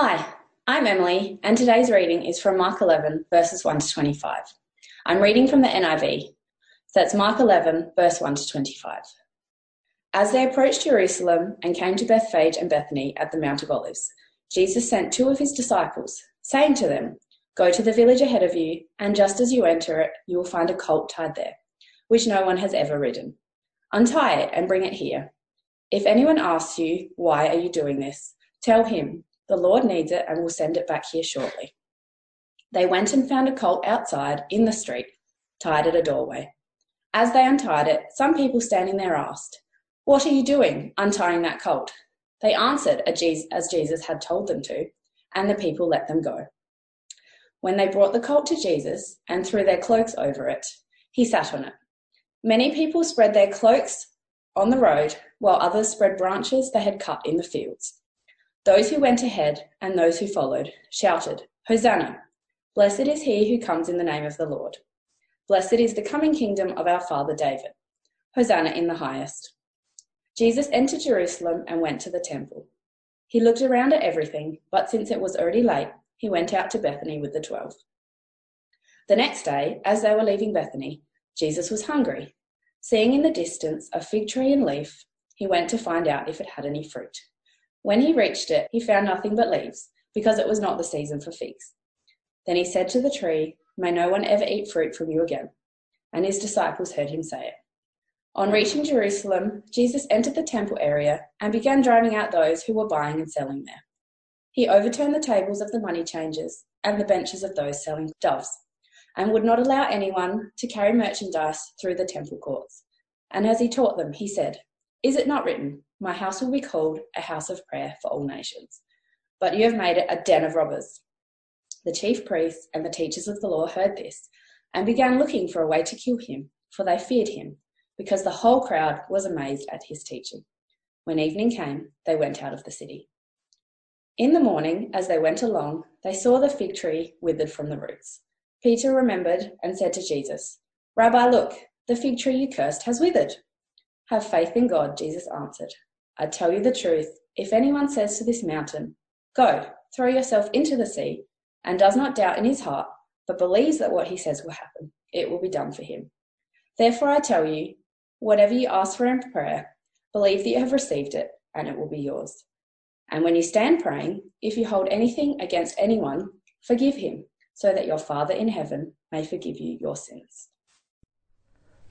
Hi, I'm Emily, and today's reading is from Mark 11, verses 1 to 25. I'm reading from the NIV, so that's Mark 11, verse 1 to 25. As they approached Jerusalem and came to Bethphage and Bethany at the Mount of Olives, Jesus sent two of his disciples, saying to them, Go to the village ahead of you, and just as you enter it, you will find a colt tied there, which no one has ever ridden. Untie it and bring it here. If anyone asks you, Why are you doing this? tell him, the Lord needs it and will send it back here shortly. They went and found a colt outside in the street, tied at a doorway. As they untied it, some people standing there asked, What are you doing, untying that colt? They answered as Jesus had told them to, and the people let them go. When they brought the colt to Jesus and threw their cloaks over it, he sat on it. Many people spread their cloaks on the road, while others spread branches they had cut in the fields. Those who went ahead and those who followed shouted, Hosanna! Blessed is he who comes in the name of the Lord. Blessed is the coming kingdom of our father David. Hosanna in the highest. Jesus entered Jerusalem and went to the temple. He looked around at everything, but since it was already late, he went out to Bethany with the twelve. The next day, as they were leaving Bethany, Jesus was hungry. Seeing in the distance a fig tree and leaf, he went to find out if it had any fruit. When he reached it, he found nothing but leaves, because it was not the season for figs. Then he said to the tree, May no one ever eat fruit from you again. And his disciples heard him say it. On reaching Jerusalem, Jesus entered the temple area and began driving out those who were buying and selling there. He overturned the tables of the money changers and the benches of those selling doves, and would not allow anyone to carry merchandise through the temple courts. And as he taught them, he said, Is it not written, my house will be called a house of prayer for all nations. But you have made it a den of robbers. The chief priests and the teachers of the law heard this and began looking for a way to kill him, for they feared him, because the whole crowd was amazed at his teaching. When evening came, they went out of the city. In the morning, as they went along, they saw the fig tree withered from the roots. Peter remembered and said to Jesus, Rabbi, look, the fig tree you cursed has withered. Have faith in God, Jesus answered. I tell you the truth, if anyone says to this mountain, Go, throw yourself into the sea, and does not doubt in his heart, but believes that what he says will happen, it will be done for him. Therefore I tell you, whatever you ask for in prayer, believe that you have received it, and it will be yours. And when you stand praying, if you hold anything against anyone, forgive him, so that your Father in heaven may forgive you your sins.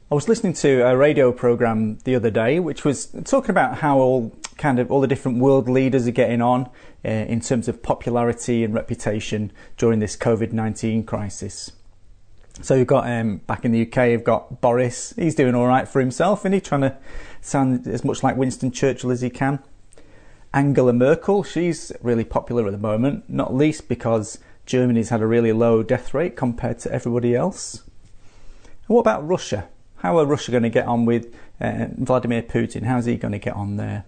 I was listening to a radio program the other day, which was talking about how all kind of all the different world leaders are getting on uh, in terms of popularity and reputation during this COVID nineteen crisis. So you've got um, back in the UK, you've got Boris. He's doing all right for himself, and he's trying to sound as much like Winston Churchill as he can. Angela Merkel, she's really popular at the moment, not least because Germany's had a really low death rate compared to everybody else. And what about Russia? How are Russia going to get on with uh, Vladimir Putin? How's he going to get on there?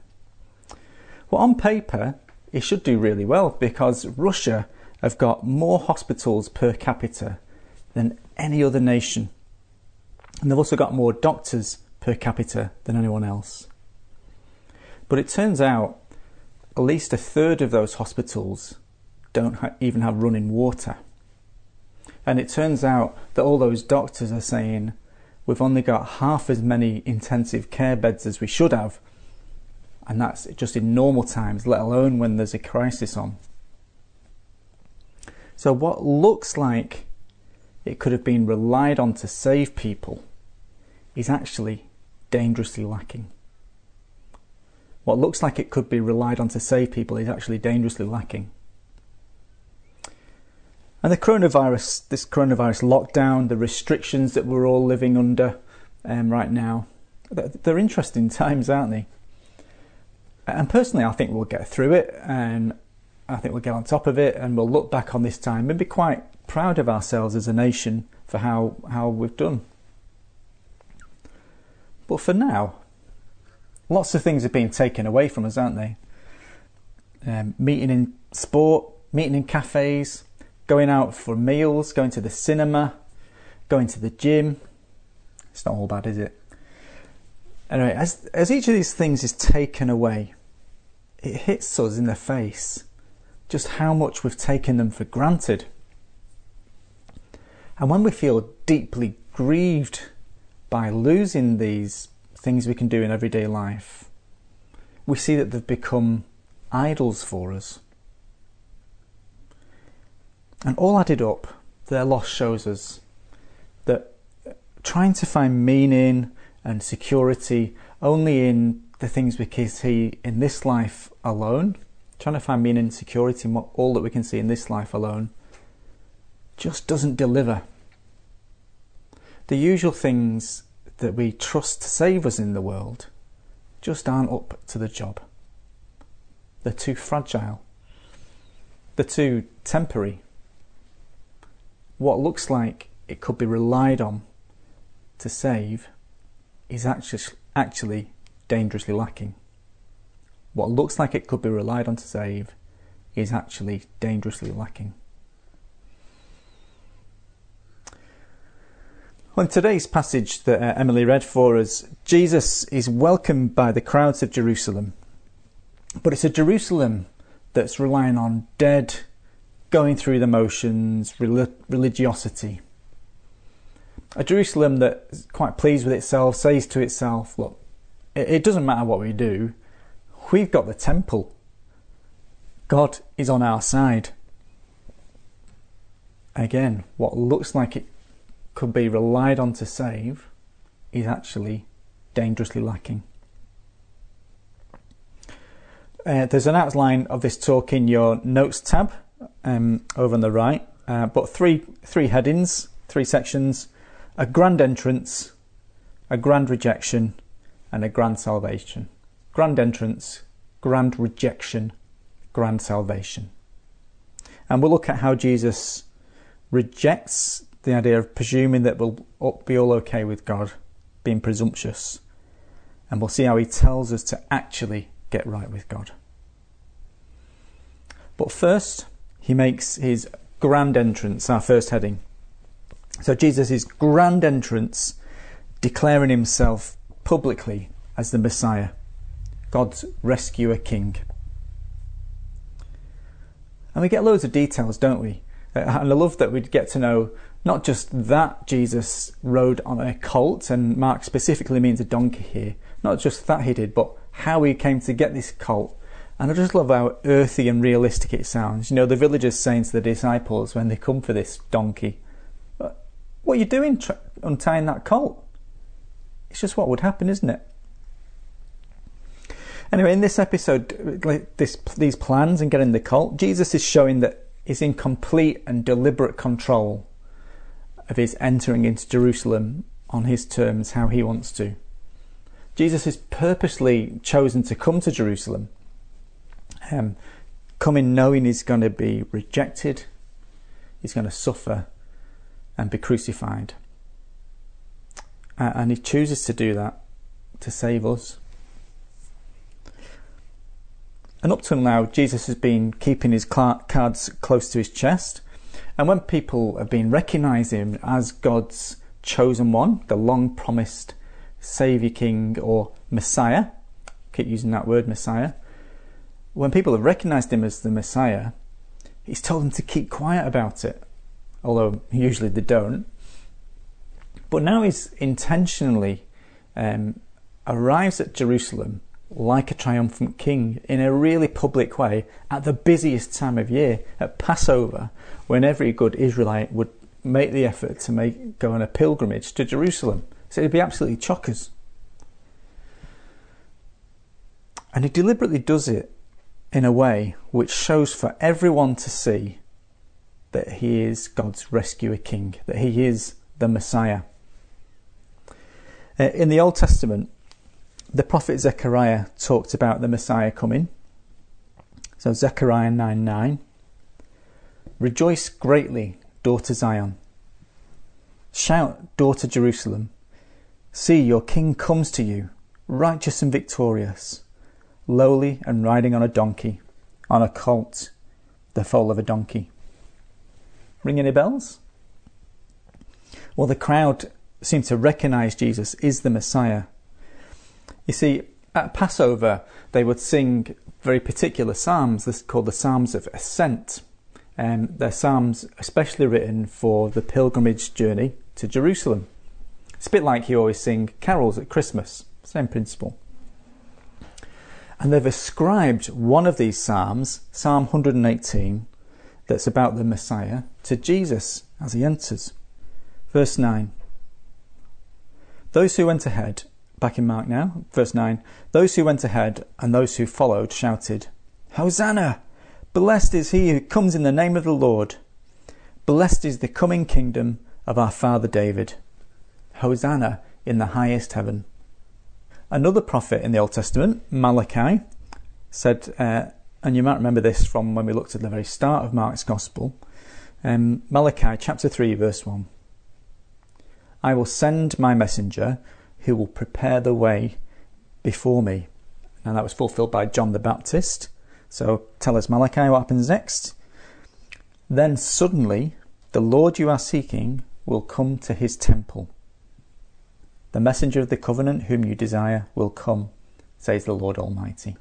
Well, on paper, it should do really well because Russia have got more hospitals per capita than any other nation. And they've also got more doctors per capita than anyone else. But it turns out at least a third of those hospitals don't ha- even have running water. And it turns out that all those doctors are saying, we've only got half as many intensive care beds as we should have. And that's just in normal times, let alone when there's a crisis on. So, what looks like it could have been relied on to save people is actually dangerously lacking. What looks like it could be relied on to save people is actually dangerously lacking. And the coronavirus, this coronavirus lockdown, the restrictions that we're all living under um, right now, they're interesting times, aren't they? And personally, I think we'll get through it, and I think we'll get on top of it, and we'll look back on this time and be quite proud of ourselves as a nation for how, how we've done. But for now, lots of things have been taken away from us, aren't they? Um, meeting in sport, meeting in cafes, going out for meals, going to the cinema, going to the gym. It's not all bad, is it? Anyway, as, as each of these things is taken away, it hits us in the face just how much we've taken them for granted. And when we feel deeply grieved by losing these things we can do in everyday life, we see that they've become idols for us. And all added up, their loss shows us that trying to find meaning and security only in the things we can see in this life alone, trying to find meaning and security in all that we can see in this life alone, just doesn't deliver. The usual things that we trust to save us in the world just aren't up to the job. They're too fragile. They're too temporary. What looks like it could be relied on to save is actually, dangerously lacking. What looks like it could be relied on to save is actually dangerously lacking. On today's passage that uh, Emily read for us, Jesus is welcomed by the crowds of Jerusalem. But it's a Jerusalem that's relying on dead, going through the motions, religiosity. A Jerusalem that's quite pleased with itself says to itself, Look, it doesn't matter what we do, we've got the temple. God is on our side. Again, what looks like it could be relied on to save is actually dangerously lacking. Uh, there's an outline of this talk in your notes tab um, over on the right, uh, but three three headings, three sections: a grand entrance, a grand rejection, and a grand salvation. Grand entrance, grand rejection, grand salvation. And we'll look at how Jesus rejects the idea of presuming that we'll be all okay with God, being presumptuous. And we'll see how he tells us to actually get right with God. But first, he makes his grand entrance, our first heading. So Jesus' grand entrance, declaring himself publicly as the Messiah, God's rescuer king. And we get loads of details, don't we? Uh, and I love that we get to know not just that Jesus rode on a colt, and Mark specifically means a donkey here, not just that he did, but how he came to get this colt. And I just love how earthy and realistic it sounds. You know, the villagers saying to the disciples when they come for this donkey, uh, What are you doing tra- untying that colt? It's just what would happen, isn't it? Anyway, in this episode, this, these plans and getting the colt, Jesus is showing that he's in complete and deliberate control of his entering into Jerusalem on his terms, how he wants to. Jesus is purposely chosen to come to Jerusalem, um, coming knowing he's going to be rejected, he's going to suffer, and be crucified. Uh, and he chooses to do that to save us. And up till now, Jesus has been keeping his cards close to his chest and when people have been recognizing him as God's chosen one, the long promised Saviour King or Messiah, keep using that word Messiah, when people have recognized him as the Messiah, he's told them to keep quiet about it, although usually they don't. But now he's intentionally um, arrives at Jerusalem like a triumphant king in a really public way at the busiest time of year, at Passover, when every good Israelite would make the effort to make go on a pilgrimage to Jerusalem. So it'd be absolutely chockers. And he deliberately does it in a way which shows for everyone to see that he is God's rescuer king, that he is the Messiah. Uh, in the Old Testament, the prophet Zechariah talked about the Messiah coming. So Zechariah 9 9. Rejoice greatly, daughter Zion. Shout, daughter Jerusalem. See, your king comes to you, righteous and victorious, lowly and riding on a donkey, on a colt, the foal of a donkey. Ring any bells? Well, the crowd seem to recognize Jesus is the Messiah you see, at Passover, they would sing very particular psalms, this is called the Psalms of Ascent. Um, they're psalms especially written for the pilgrimage journey to Jerusalem. It's a bit like you always sing carols at Christmas, same principle. And they've ascribed one of these psalms, Psalm 118, that's about the Messiah, to Jesus as he enters. Verse 9 Those who went ahead, back in Mark now, verse 9, those who went ahead and those who followed shouted, Hosanna! Blessed is he who comes in the name of the Lord. Blessed is the coming kingdom of our father David. Hosanna in the highest heaven. Another prophet in the Old Testament, Malachi, said, uh, and you might remember this from when we looked at the very start of Mark's Gospel, um, Malachi chapter 3, verse 1. I will send my messenger who will prepare the way before me. Now that was fulfilled by John the Baptist. So tell us, Malachi, what happens next? Then suddenly the Lord you are seeking will come to his temple. The messenger of the covenant whom you desire will come, says the Lord Almighty.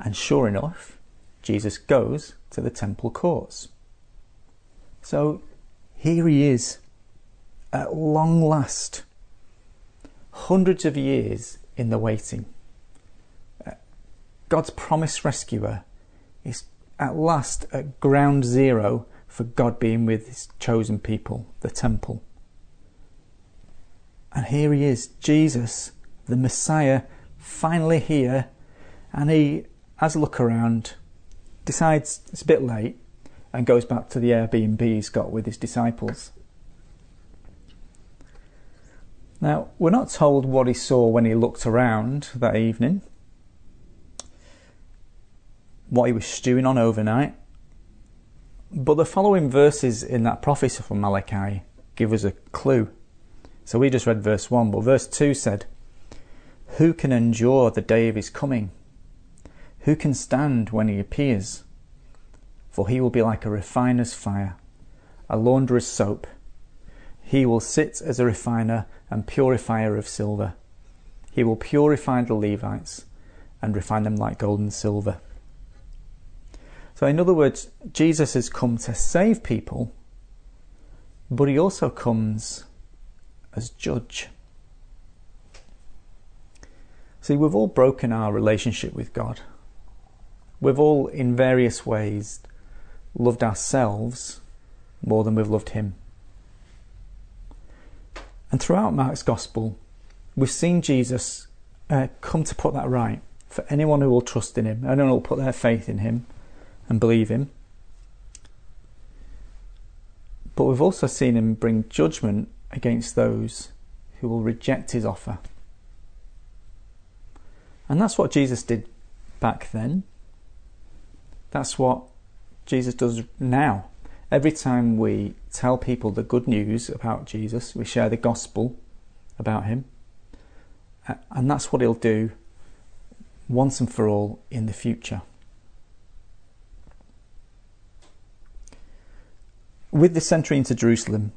And sure enough, Jesus goes to the temple courts. So here he is, at long last, hundreds of years in the waiting. Uh, God's promised rescuer is at last at ground zero for God being with his chosen people, the temple. And here he is, Jesus, the Messiah, finally here. And he has a look around, decides it's a bit late, and goes back to the Airbnb he's got with his disciples. Now, we're not told what he saw when he looked around that evening, what he was stewing on overnight, but the following verses in that prophecy from Malachi give us a clue. So we just read verse 1, but verse 2 said, Who can endure the day of his coming? Who can stand when he appears? For he will be like a refiner's fire, a launderer's soap. He will sit as a refiner and purifier of silver. He will purify the Levites and refine them like gold and silver. So, in other words, Jesus has come to save people, but he also comes as judge. See, we've all broken our relationship with God. We've all, in various ways, loved ourselves more than we've loved Him. And throughout Mark's Gospel, we've seen Jesus uh, come to put that right for anyone who will trust in Him, anyone who will put their faith in Him and believe Him. But we've also seen Him bring judgment against those who will reject his offer. And that's what Jesus did back then. That's what Jesus does now. Every time we tell people the good news about Jesus, we share the gospel about him. And that's what he'll do once and for all in the future. With this entry into Jerusalem,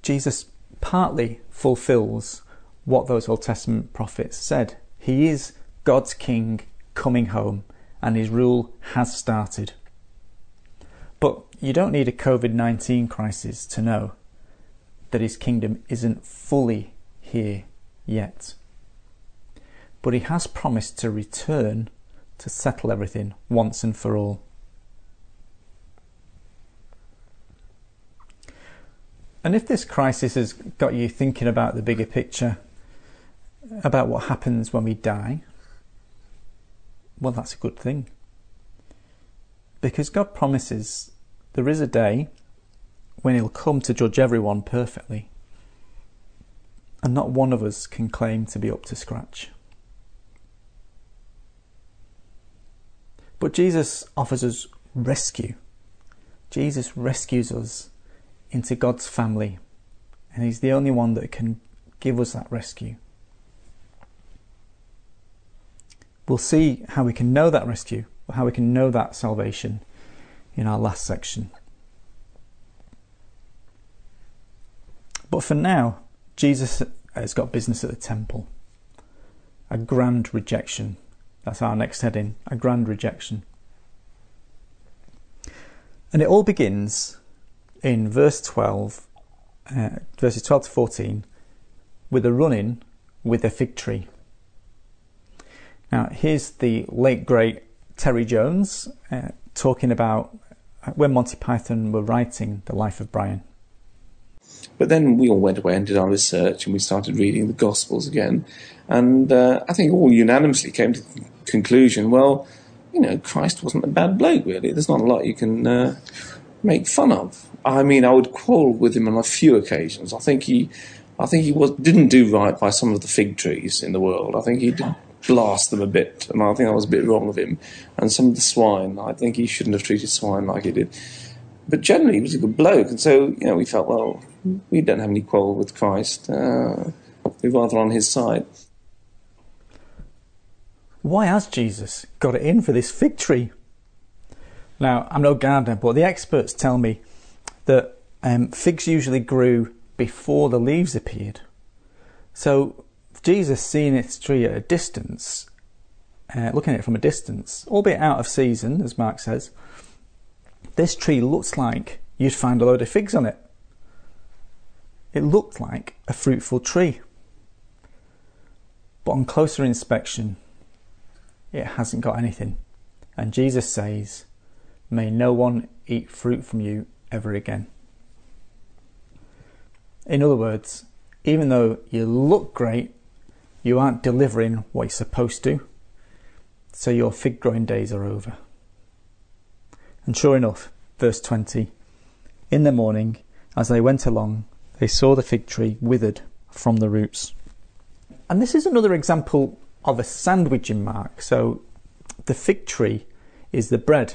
Jesus partly fulfills what those Old Testament prophets said. He is God's king coming home, and his rule has started. But you don't need a COVID 19 crisis to know that his kingdom isn't fully here yet. But he has promised to return to settle everything once and for all. And if this crisis has got you thinking about the bigger picture, about what happens when we die, well, that's a good thing. Because God promises there is a day when He'll come to judge everyone perfectly, and not one of us can claim to be up to scratch. But Jesus offers us rescue. Jesus rescues us into God's family. And He's the only one that can give us that rescue. We'll see how we can know that rescue, or how we can know that salvation in our last section. But for now, Jesus has got business at the temple. a grand rejection. That's our next heading a grand rejection. And it all begins in verse 12, uh, verses 12 to 14, with a run in with a fig tree. Now, here's the late great Terry Jones uh, talking about when Monty Python were writing The Life of Brian. But then we all went away and did our research and we started reading the Gospels again. And uh, I think all unanimously came to the conclusion well, you know, Christ wasn't a bad bloke, really. There's not a lot you can uh, make fun of. I mean, I would quarrel with him on a few occasions. I think he, I think he was didn't do right by some of the fig trees in the world. I think he did blast them a bit, and I think that was a bit wrong of him. And some of the swine, I think he shouldn't have treated swine like he did. But generally, he was a good bloke, and so you know, we felt well, we don't have any quarrel with Christ. Uh, we're rather on his side. Why has Jesus got it in for this fig tree? Now, I'm no gardener, but the experts tell me that um, figs usually grew before the leaves appeared. So, Jesus seeing this tree at a distance, uh, looking at it from a distance, albeit out of season, as Mark says, this tree looks like you'd find a load of figs on it. It looked like a fruitful tree. But on closer inspection, it hasn't got anything. And Jesus says, May no one eat fruit from you ever again. In other words, even though you look great, you aren't delivering what you're supposed to, so your fig growing days are over. And sure enough, verse 20 In the morning, as they went along, they saw the fig tree withered from the roots. And this is another example of a sandwiching mark. So the fig tree is the bread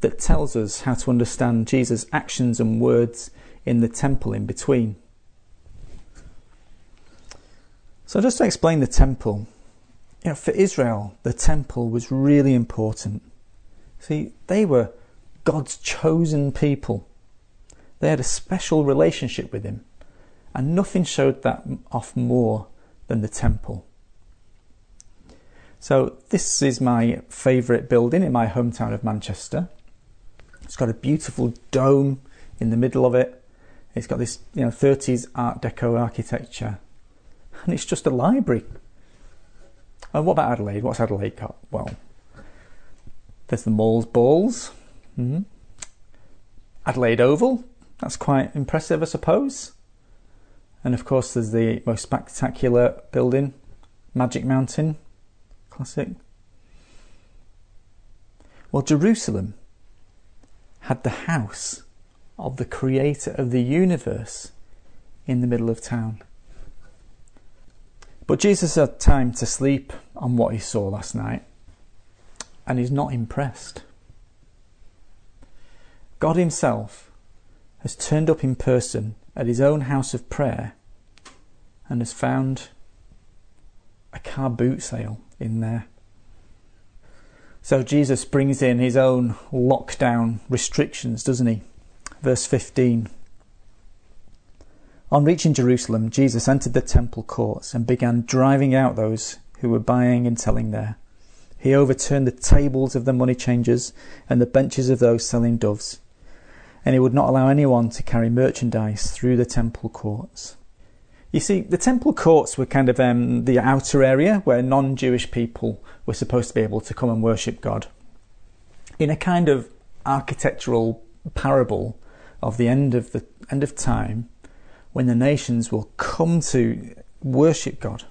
that tells us how to understand Jesus' actions and words in the temple in between. So, just to explain the temple, you know, for Israel, the temple was really important. See, they were God's chosen people. They had a special relationship with Him, and nothing showed that off more than the temple. So, this is my favourite building in my hometown of Manchester. It's got a beautiful dome in the middle of it. It's got this, you know, 30s Art Deco architecture, and it's just a library. And what about Adelaide? What's Adelaide got? Well, there's the Mall's Balls, mm-hmm. Adelaide Oval. That's quite impressive, I suppose. And of course, there's the most spectacular building, Magic Mountain, classic. Well, Jerusalem had the house of the creator of the universe in the middle of town. But Jesus had time to sleep on what he saw last night, and he's not impressed. God Himself has turned up in person at his own house of prayer and has found a car boot sale in there. So Jesus brings in his own lockdown restrictions, doesn't he? Verse 15. On reaching Jerusalem, Jesus entered the temple courts and began driving out those who were buying and selling there. He overturned the tables of the money changers and the benches of those selling doves, and he would not allow anyone to carry merchandise through the temple courts. You see, the temple courts were kind of um, the outer area where non Jewish people were supposed to be able to come and worship God. In a kind of architectural parable of the end of the end of time, when the nations will come to worship God.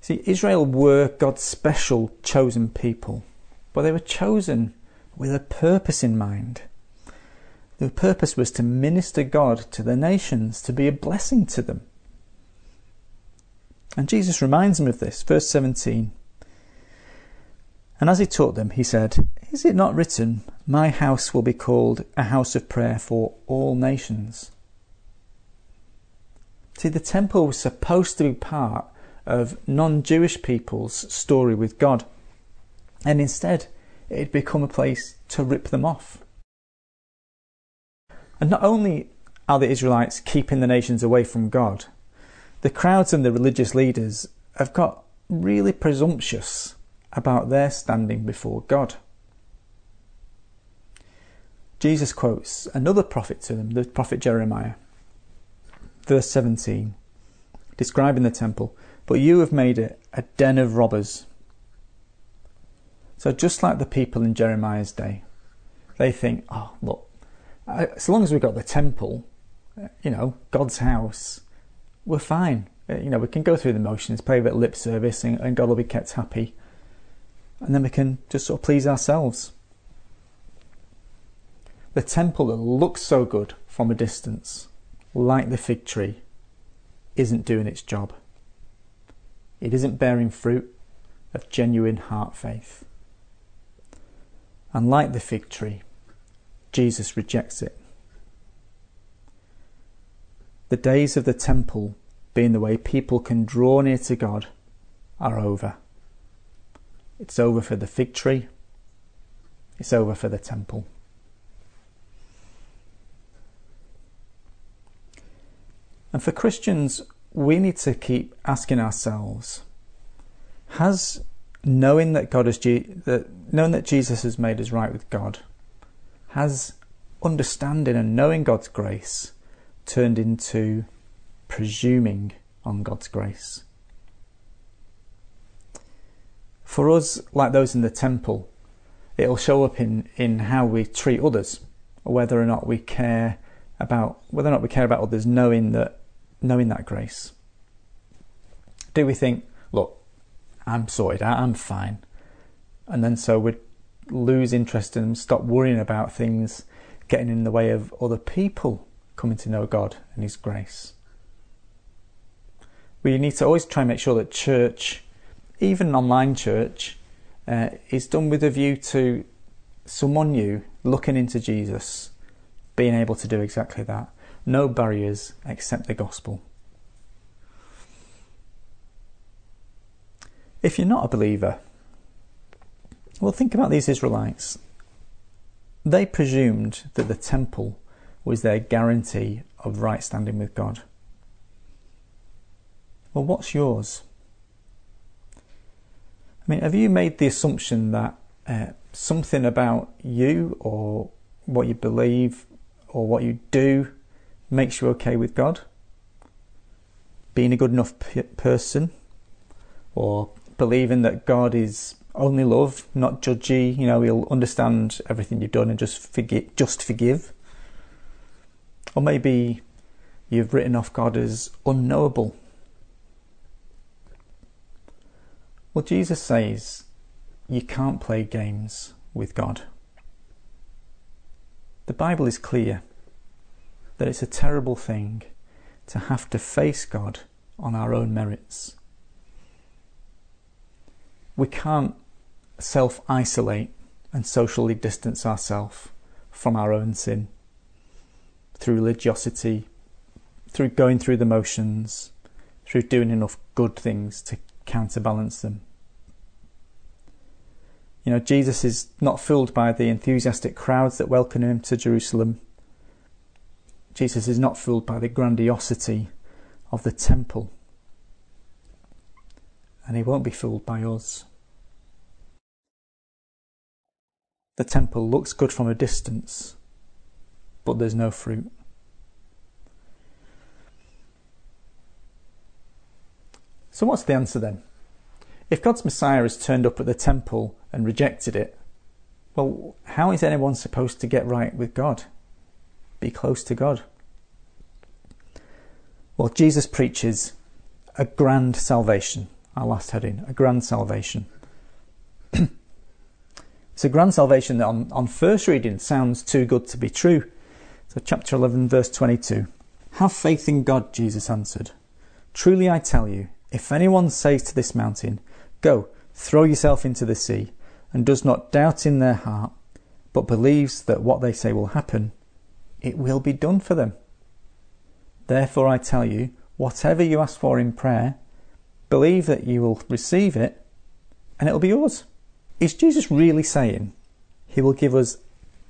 See, Israel were God's special chosen people, but they were chosen with a purpose in mind. The purpose was to minister God to the nations, to be a blessing to them. And Jesus reminds them of this. Verse 17. And as he taught them, he said, Is it not written, My house will be called a house of prayer for all nations? See, the temple was supposed to be part of non Jewish people's story with God. And instead, it had become a place to rip them off. And not only are the Israelites keeping the nations away from God, the crowds and the religious leaders have got really presumptuous about their standing before God. Jesus quotes another prophet to them, the prophet Jeremiah, verse 17, describing the temple. But you have made it a den of robbers. So, just like the people in Jeremiah's day, they think, oh, look, as long as we've got the temple, you know, God's house, we're fine. Uh, you know, we can go through the motions, pay a bit of lip service, and, and God will be kept happy. And then we can just sort of please ourselves. The temple that looks so good from a distance, like the fig tree, isn't doing its job. It isn't bearing fruit of genuine heart faith. And like the fig tree, Jesus rejects it. The days of the temple being the way people can draw near to God are over. It's over for the fig tree, it's over for the temple. And for Christians, we need to keep asking ourselves has knowing that God is that knowing that Jesus has made us right with God has understanding and knowing God's grace turned into presuming on God's grace. For us, like those in the temple, it'll show up in, in how we treat others, or whether or not we care about whether or not we care about others knowing that knowing that grace. Do we think, look, I'm sorted out, I'm fine. And then so we'd lose interest and stop worrying about things getting in the way of other people coming to know God and His grace. We need to always try and make sure that church, even online church, uh, is done with a view to someone new looking into Jesus, being able to do exactly that. No barriers except the gospel. If you're not a believer, well, think about these Israelites. They presumed that the temple was their guarantee of right standing with God. Well, what's yours? I mean, have you made the assumption that uh, something about you or what you believe or what you do makes you okay with God? Being a good enough p- person or believing that God is only love, not judgy. You know, he'll understand everything you've done and just forgive, just forgive. Or maybe you've written off God as unknowable. Well, Jesus says you can't play games with God. The Bible is clear that it's a terrible thing to have to face God on our own merits we can't self isolate and socially distance ourselves from our own sin through religiosity, through going through the motions, through doing enough good things to counterbalance them. You know, Jesus is not fooled by the enthusiastic crowds that welcome him to Jerusalem. Jesus is not fooled by the grandiosity of the temple and he won't be fooled by us. The temple looks good from a distance, but there's no fruit. So, what's the answer then? If God's Messiah has turned up at the temple and rejected it, well, how is anyone supposed to get right with God? Be close to God? Well, Jesus preaches a grand salvation our last heading, a grand salvation. a grand salvation that on, on first reading sounds too good to be true. So, chapter 11, verse 22. Have faith in God, Jesus answered. Truly I tell you, if anyone says to this mountain, Go, throw yourself into the sea, and does not doubt in their heart, but believes that what they say will happen, it will be done for them. Therefore I tell you, whatever you ask for in prayer, believe that you will receive it, and it'll be yours. Is Jesus really saying he will give us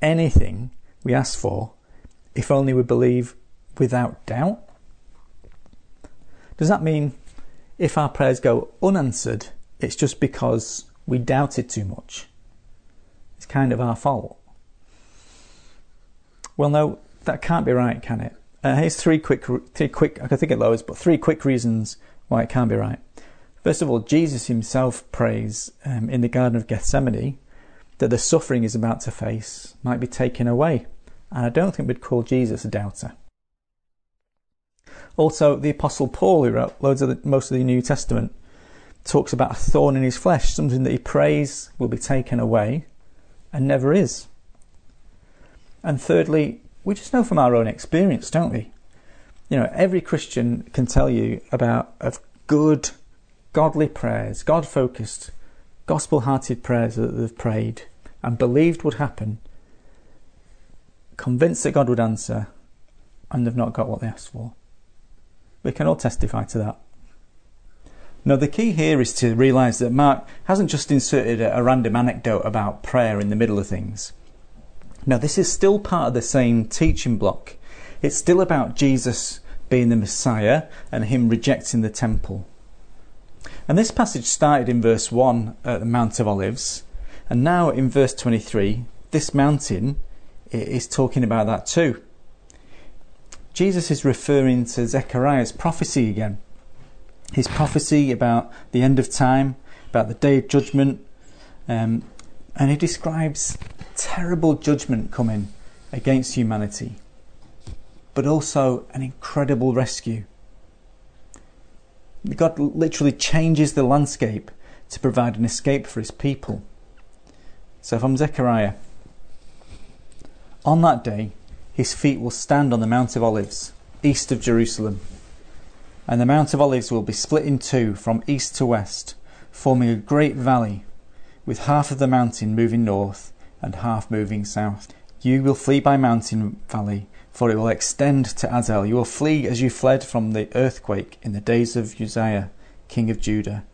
anything we ask for if only we believe without doubt? Does that mean if our prayers go unanswered, it's just because we doubted too much. It's kind of our fault. Well, no, that can't be right, can it? Uh, here's three quick, three quick. I can think of loads, but three quick reasons why it can't be right. First of all, Jesus himself prays um, in the Garden of Gethsemane that the suffering he's about to face might be taken away, and I don't think we'd call Jesus a doubter. Also, the Apostle Paul, who wrote loads of the, most of the New Testament, talks about a thorn in his flesh, something that he prays will be taken away and never is. And thirdly, we just know from our own experience, don't we? You know, every Christian can tell you about a good, godly prayers, God focused, gospel hearted prayers that they've prayed and believed would happen, convinced that God would answer, and they've not got what they asked for. We can all testify to that. Now, the key here is to realise that Mark hasn't just inserted a, random anecdote about prayer in the middle of things. Now, this is still part of the same teaching block. It's still about Jesus being the Messiah and him rejecting the temple. And this passage started in verse 1 at the Mount of Olives, and now in verse 23, this mountain is talking about that too. Jesus is referring to Zechariah's prophecy again. His prophecy about the end of time, about the day of judgment, um, and he describes terrible judgment coming against humanity, but also an incredible rescue. God literally changes the landscape to provide an escape for his people. So from Zechariah, on that day, his feet will stand on the Mount of Olives, east of Jerusalem. And the Mount of Olives will be split in two from east to west, forming a great valley, with half of the mountain moving north and half moving south. You will flee by mountain valley, for it will extend to Azel. You will flee as you fled from the earthquake in the days of Uzziah, king of Judah.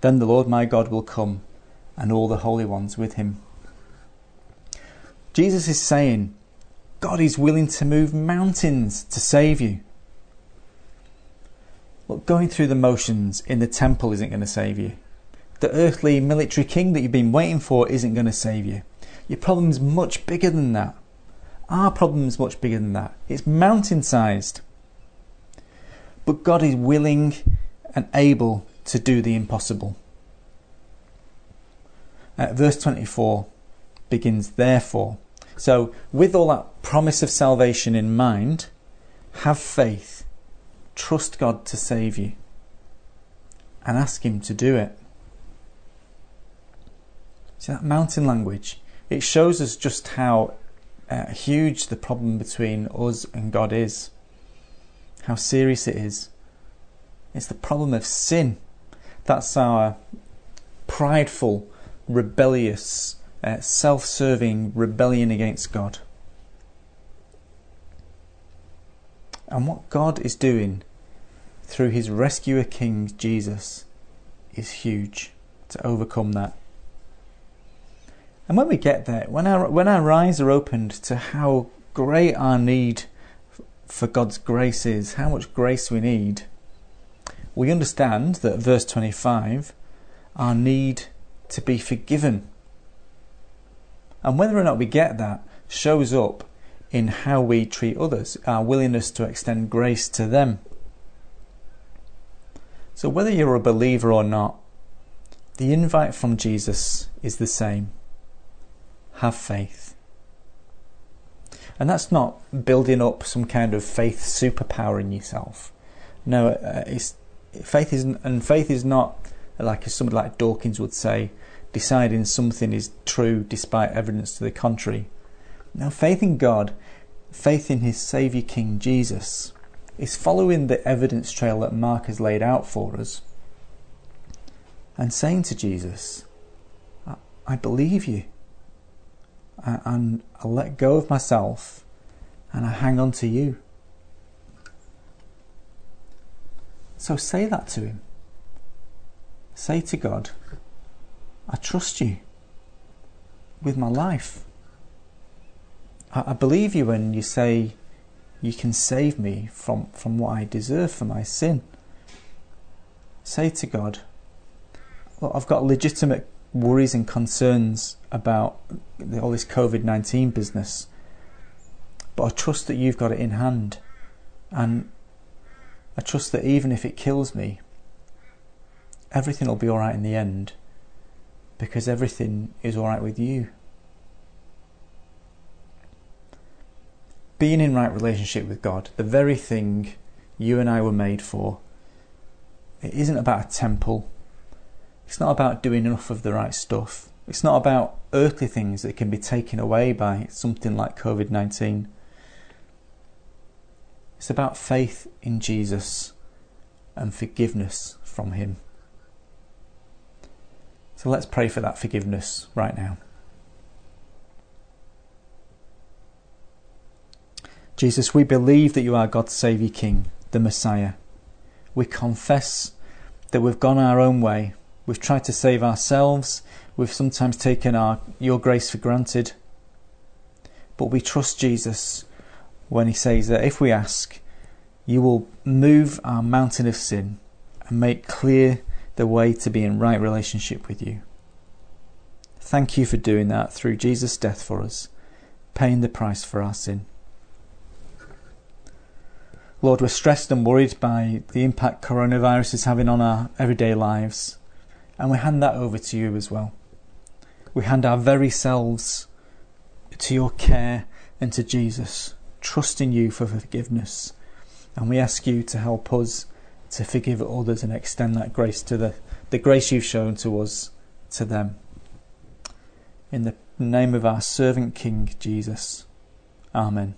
Then the Lord my God will come, and all the holy ones with him. Jesus is saying, God is willing to move mountains to save you. Look, going through the motions in the temple isn't going to save you. The earthly military king that you've been waiting for isn't going to save you. Your problem's much bigger than that. Our problem's much bigger than that. It's mountain sized. But God is willing and able to do the impossible. Uh, verse 24 begins, therefore. So, with all that promise of salvation in mind, have faith, trust God to save you, and ask Him to do it. See that mountain language? It shows us just how uh, huge the problem between us and God is, how serious it is. It's the problem of sin. That's our prideful, rebellious, uh, self serving rebellion against God. And what God is doing through his rescuer King Jesus is huge to overcome that. And when we get there, when our, when our eyes are opened to how great our need for God's grace is, how much grace we need, we understand that verse 25, our need to be forgiven and whether or not we get that shows up in how we treat others, our willingness to extend grace to them. So, whether you're a believer or not, the invite from Jesus is the same have faith. And that's not building up some kind of faith superpower in yourself. No, uh, faith is, and faith is not like as somebody like Dawkins would say, deciding something is true despite evidence to the contrary. Now, faith in God, faith in His Saviour King Jesus, is following the evidence trail that Mark has laid out for us and saying to Jesus, I, I believe you. And I let go of myself and I hang on to you. So say that to Him. Say to God, I trust you with my life. I, I believe you when you say you can save me from, from what I deserve for my sin. say to God, Look, I've got legitimate worries and concerns about all this COVID 19 business, but I trust that you've got it in hand. And I trust that even if it kills me, everything will be alright in the end because everything is alright with you. Being in right relationship with God, the very thing you and I were made for, it isn't about a temple. It's not about doing enough of the right stuff. It's not about earthly things that can be taken away by something like COVID 19. It's about faith in Jesus and forgiveness from Him. So let's pray for that forgiveness right now. Jesus, we believe that you are God's Saviour King, the Messiah. We confess that we've gone our own way. We've tried to save ourselves. We've sometimes taken our, your grace for granted. But we trust Jesus when he says that if we ask, you will move our mountain of sin and make clear the way to be in right relationship with you. Thank you for doing that through Jesus' death for us, paying the price for our sin. Lord, we're stressed and worried by the impact coronavirus is having on our everyday lives, and we hand that over to you as well. We hand our very selves to your care and to Jesus, trusting you for forgiveness. And we ask you to help us to forgive others and extend that grace to the, the grace you've shown to us, to them. In the name of our servant King Jesus. Amen.